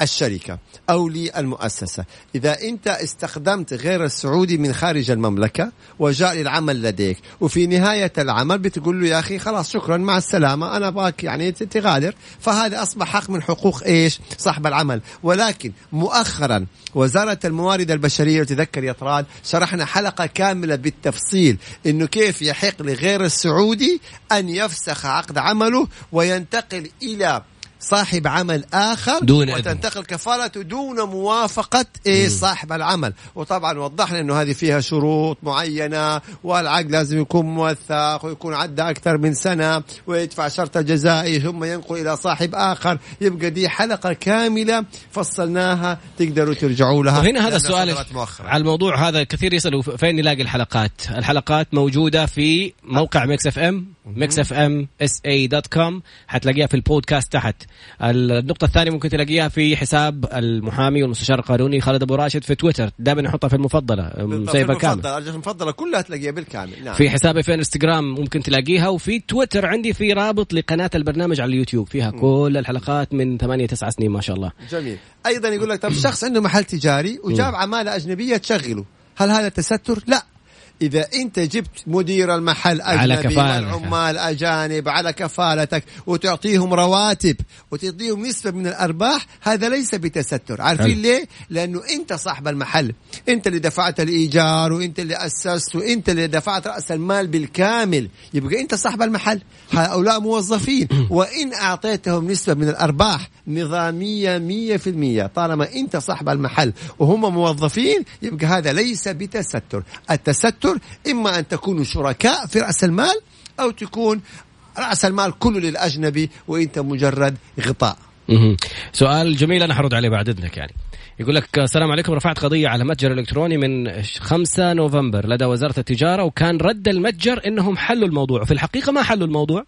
للشركة أو للمؤسسة. إذا أنت استخدمت غير السعودي من خارج المملكة وجاء للعمل لديك وفي نهاية العمل بتقول له يا أخي خلاص شكرا مع السلامة أنا باك يعني تغادر. فهذا أصبح حق من حقوق إيش؟ صاحب العمل. ولكن مؤخرا وزارة الموارد البشرية وتذكر يا طراد شرحنا حلقة كاملة بالتفصيل إنه كيف يحق لغير السعودي أن يفسخ عقد عمله وينتقل إلى صاحب عمل آخر دون. وتنتقل كفالته دون موافقة إيه صاحب العمل. وطبعا وضحنا إنه هذه فيها شروط معينة والعقد لازم يكون موثق ويكون عدى أكثر من سنة ويدفع شرط جزائي ثم ينقل إلى صاحب آخر. يبقى دي حلقة كاملة فصلناها تقدروا ترجعوا لها. وهنا هذا لأنها السؤال على الموضوع هذا كثير يسالوا فين نلاقي الحلقات؟ الحلقات موجودة في موقع Mix FM Mix FM SA dot com. حتلاقيها في البودكاست تحت. النقطة الثانية ممكن تلاقيها في حساب المحامي والمستشار القانوني خالد أبو راشد في تويتر. دائما نحطها في المفضلة بالضبط، مسيبه كامل. المفضلة كلها تلاقيها بالكامل. نعم. في حسابي في إنستغرام ممكن تلاقيها وفي تويتر عندي في رابط لقناة البرنامج على اليوتيوب. فيها كل الحلقات من ثمانية تسعة سنين ما شاء الله. جميل. أيضا يقول لك طب شخص عنده محل تجاري وجاب عمالة أجنبية تشغله هل هذا تستر؟ لا. إذا أنت جبت مدير المحل على أجنبي كفالة. والعمال أجانب على كفالتك وتعطيهم رواتب وتعطيهم نسبة من الأرباح هذا ليس بتستر. عارفين. ليه؟ لأنه أنت صاحب المحل. أنت اللي دفعت الإيجار وأنت اللي أسست وأنت اللي دفعت رأس المال بالكامل. يبقى أنت صاحب المحل. هؤلاء موظفين. وإن أعطيتهم نسبة من الأرباح نظامية مية في المية. طالما أنت صاحب المحل وهم موظفين يبقى هذا ليس بتستر. التستر إما أن تكونوا شركاء في رأس المال أو تكون رأس المال كله للأجنبي وأنت مجرد غطاء. سؤال جميل أنا حرد عليه بعد إذنك يعني. يقول لك السلام عليكم رفعت قضية على متجر إلكتروني من 5 نوفمبر لدى وزارة التجارة وكان رد المتجر إنهم حلوا الموضوع وفي الحقيقة ما حلوا الموضوع.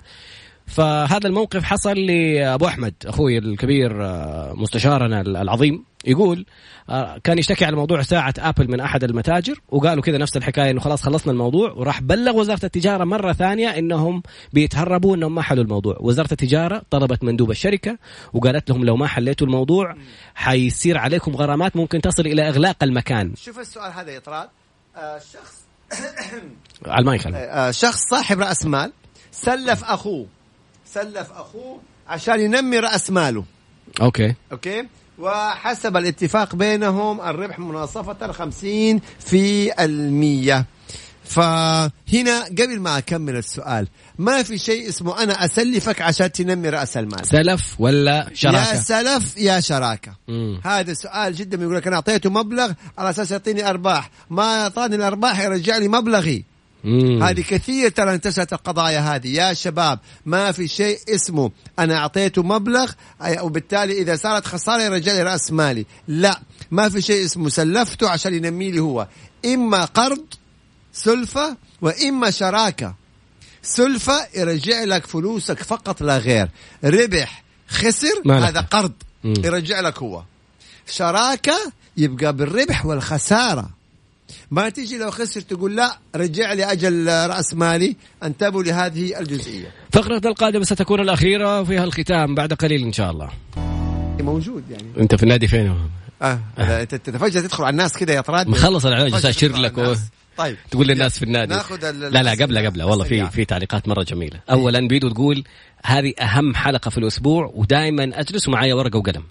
فهذا الموقف حصل لأبو أحمد أخوي الكبير آه، مستشارنا العظيم. يقول آه، كان يشتكي على موضوع ساعة أبل من أحد المتاجر وقالوا كذا نفس الحكاية إنه خلاص خلصنا الموضوع وراح بلغ وزارة التجارة مرة ثانية إنهم بيتهربوا إنهم ما حلوا الموضوع. وزارة التجارة طلبت مندوب الشركة وقالت لهم لو ما حليتوا الموضوع حيصير عليكم غرامات ممكن تصل إلى إغلاق المكان. شوف السؤال هذا يا طراد. آه شخص على المايك آه شخص صاحب رأس مال سلف أخوه سلف أخوه عشان ينمي رأس ماله. okay. okay؟ وحسب الاتفاق بينهم الربح مناصفة خمسين في المية. فهنا قبل ما أكمل السؤال ما في شيء اسمه أنا أسلفك عشان تنمي رأس المال؟ سلف ولا يا شراكة سلف يا شراكة. مم. هذا سؤال جدا يقول لك أنا أعطيته مبلغ على أساس يعطيني أرباح. ما أعطاني الأرباح يرجع لي مبلغي. مم. هذه كثير ترى انتشرت القضايا هذه. يا شباب ما في شيء اسمه أنا اعطيته مبلغ وبالتالي إذا صارت خسارة يرجع لي رأس مالي. لا ما في شيء اسمه. سلفته عشان ينمي لي هو. إما قرض سلفة وإما شراكة. سلفة يرجع لك فلوسك فقط لا غير. ربح خسر ما لك. هذا قرض. مم. يرجع لك هو. شراكة يبقى بالربح والخسارة. ما تيجي لو خسر تقول لا رجع لي أجل رأس مالي انتبهوا لهذه الجزئية. فقرة القادمة ستكون الأخيرة وفيها الختام بعد قليل إن شاء الله. موجود يعني. أنت في النادي فين؟ آه هذا أنت فجأة تدخل على الناس كده يا طراد. مخلص العلاج على لك. و... طيب. تقول للناس في النادي. ناخذ ال- لا لا قبلها قبلها والله في. في تعليقات مرة جميلة. اولا بيدو تقول هذه أهم حلقة في الأسبوع ودائما أجلس ومعايا ورقة وقلم.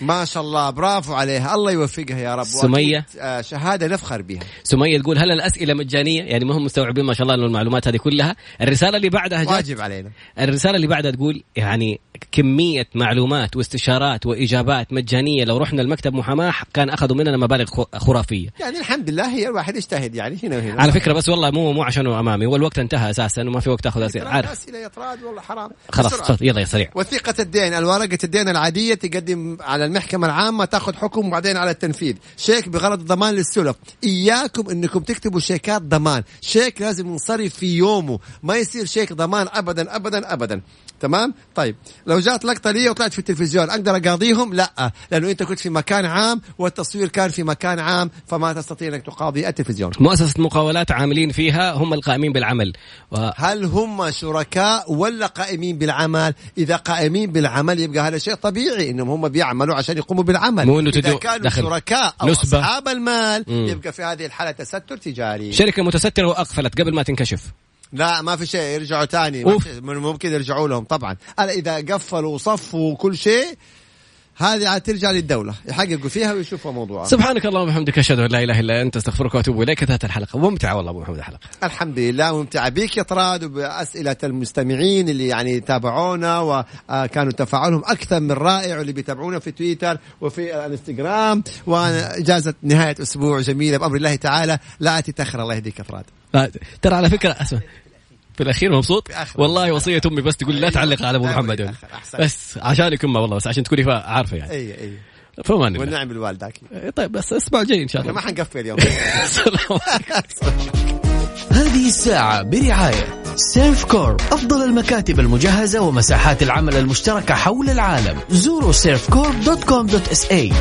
ما شاء الله برافو عليها. الله يوفقها يا رب. سمية. آه، شهادة نفخر بها سمية تقول هل الأسئلة مجانية؟ يعني ما هم مستوعبين ما شاء الله المعلومات هذه كلها. الرسالة اللي بعدها جات واجب علينا. الرسالة اللي بعدها تقول يعني كمية معلومات واستشارات وإجابات مجانية. لو رحنا المكتب محاماة كان أخذوا مننا مبالغ خ- خرافية. يعني الحمد لله هي الواحد يجتهد يعني هنا وهنا. على فكرة بس والله مو مو عشانه أمامي. والوقت انتهى أساسا وما في وقت أسئلة. ترى عارف. أسئلة يا طراد والله حرام. خلاص يلا يا سريع. وثيقة الدين الورقة الدين العادية تقدم على المحكمة العامة تاخذ حكم وبعدين على التنفيذ. شيك بغرض الضمان للسلف. إياكم أنكم تكتبوا شيكات ضمان. شيك لازم ينصرف في يومه. ما يصير شيك ضمان أبدا أبدا أبدا. تمام؟ طيب. لو جات لقطة لي وطلعت في التلفزيون أقدر أقاضيهم؟ لا. لأنه أنت كنت في مكان عام والتصوير كان في مكان عام فما تستطيع أنك تقاضي التلفزيون. مؤسسة مقاولات عاملين فيها هم القائمين بالعمل. و... هل هم شركاء ولا قائمين بالعمل؟ إذا قائمين بالعمل يبقى هذا شيء طبيعي إنهم هم بيعملوا عشان يقوموا بالعمل مو إذا تدو- كانوا دخل شركاء أو نسبة. أصحاب المال مم. يبقى في هذه الحالة تستر تجاري شركة متسترة وأقفلت قبل ما تنكشف لا ما في شيء يرجعوا تاني أوف. ممكن يرجعوا لهم طبعا ألا إذا قفلوا وصفوا كل شيء هذه عاد ترجع للدولة. يحققوا فيها ويشوفوا موضوعها. سبحانك اللهم وبحمدك أشهد أن لا إله إلا أنت أستغفرك وأتوب إليك. انتهت الحلقة. ممتعة والله أبو محمد الحلقة. الحمد لله ممتعة. بك يا طراد وبأسئلة المستمعين اللي يعني تابعونا وكانوا تفاعلهم أكثر من رائع واللي بيتابعونا في تويتر وفي الانستغرام. وإجازة نهاية أسبوع جميلة بأمر الله تعالى. لا تتأخر الله يهديك يا طراد ترى على فكرة أسمع في الأخير مبسوط؟ في آخر. والله وصية أمي بس تقول لي لا تعلق على أبو محمد. يعني. بس عشانك امه والله بس عشان تكوني فا- عارفة يعني. أي أي. فمان والنعم بالوالدك طيب بس الأسبوع الجاي إن شاء الله. ما حنقفل اليوم. هذه الساعة برعاية Servcorp أفضل المكاتب المجهزة ومساحات العمل المشتركة حول العالم. زوروا Servcorp dot com dot SA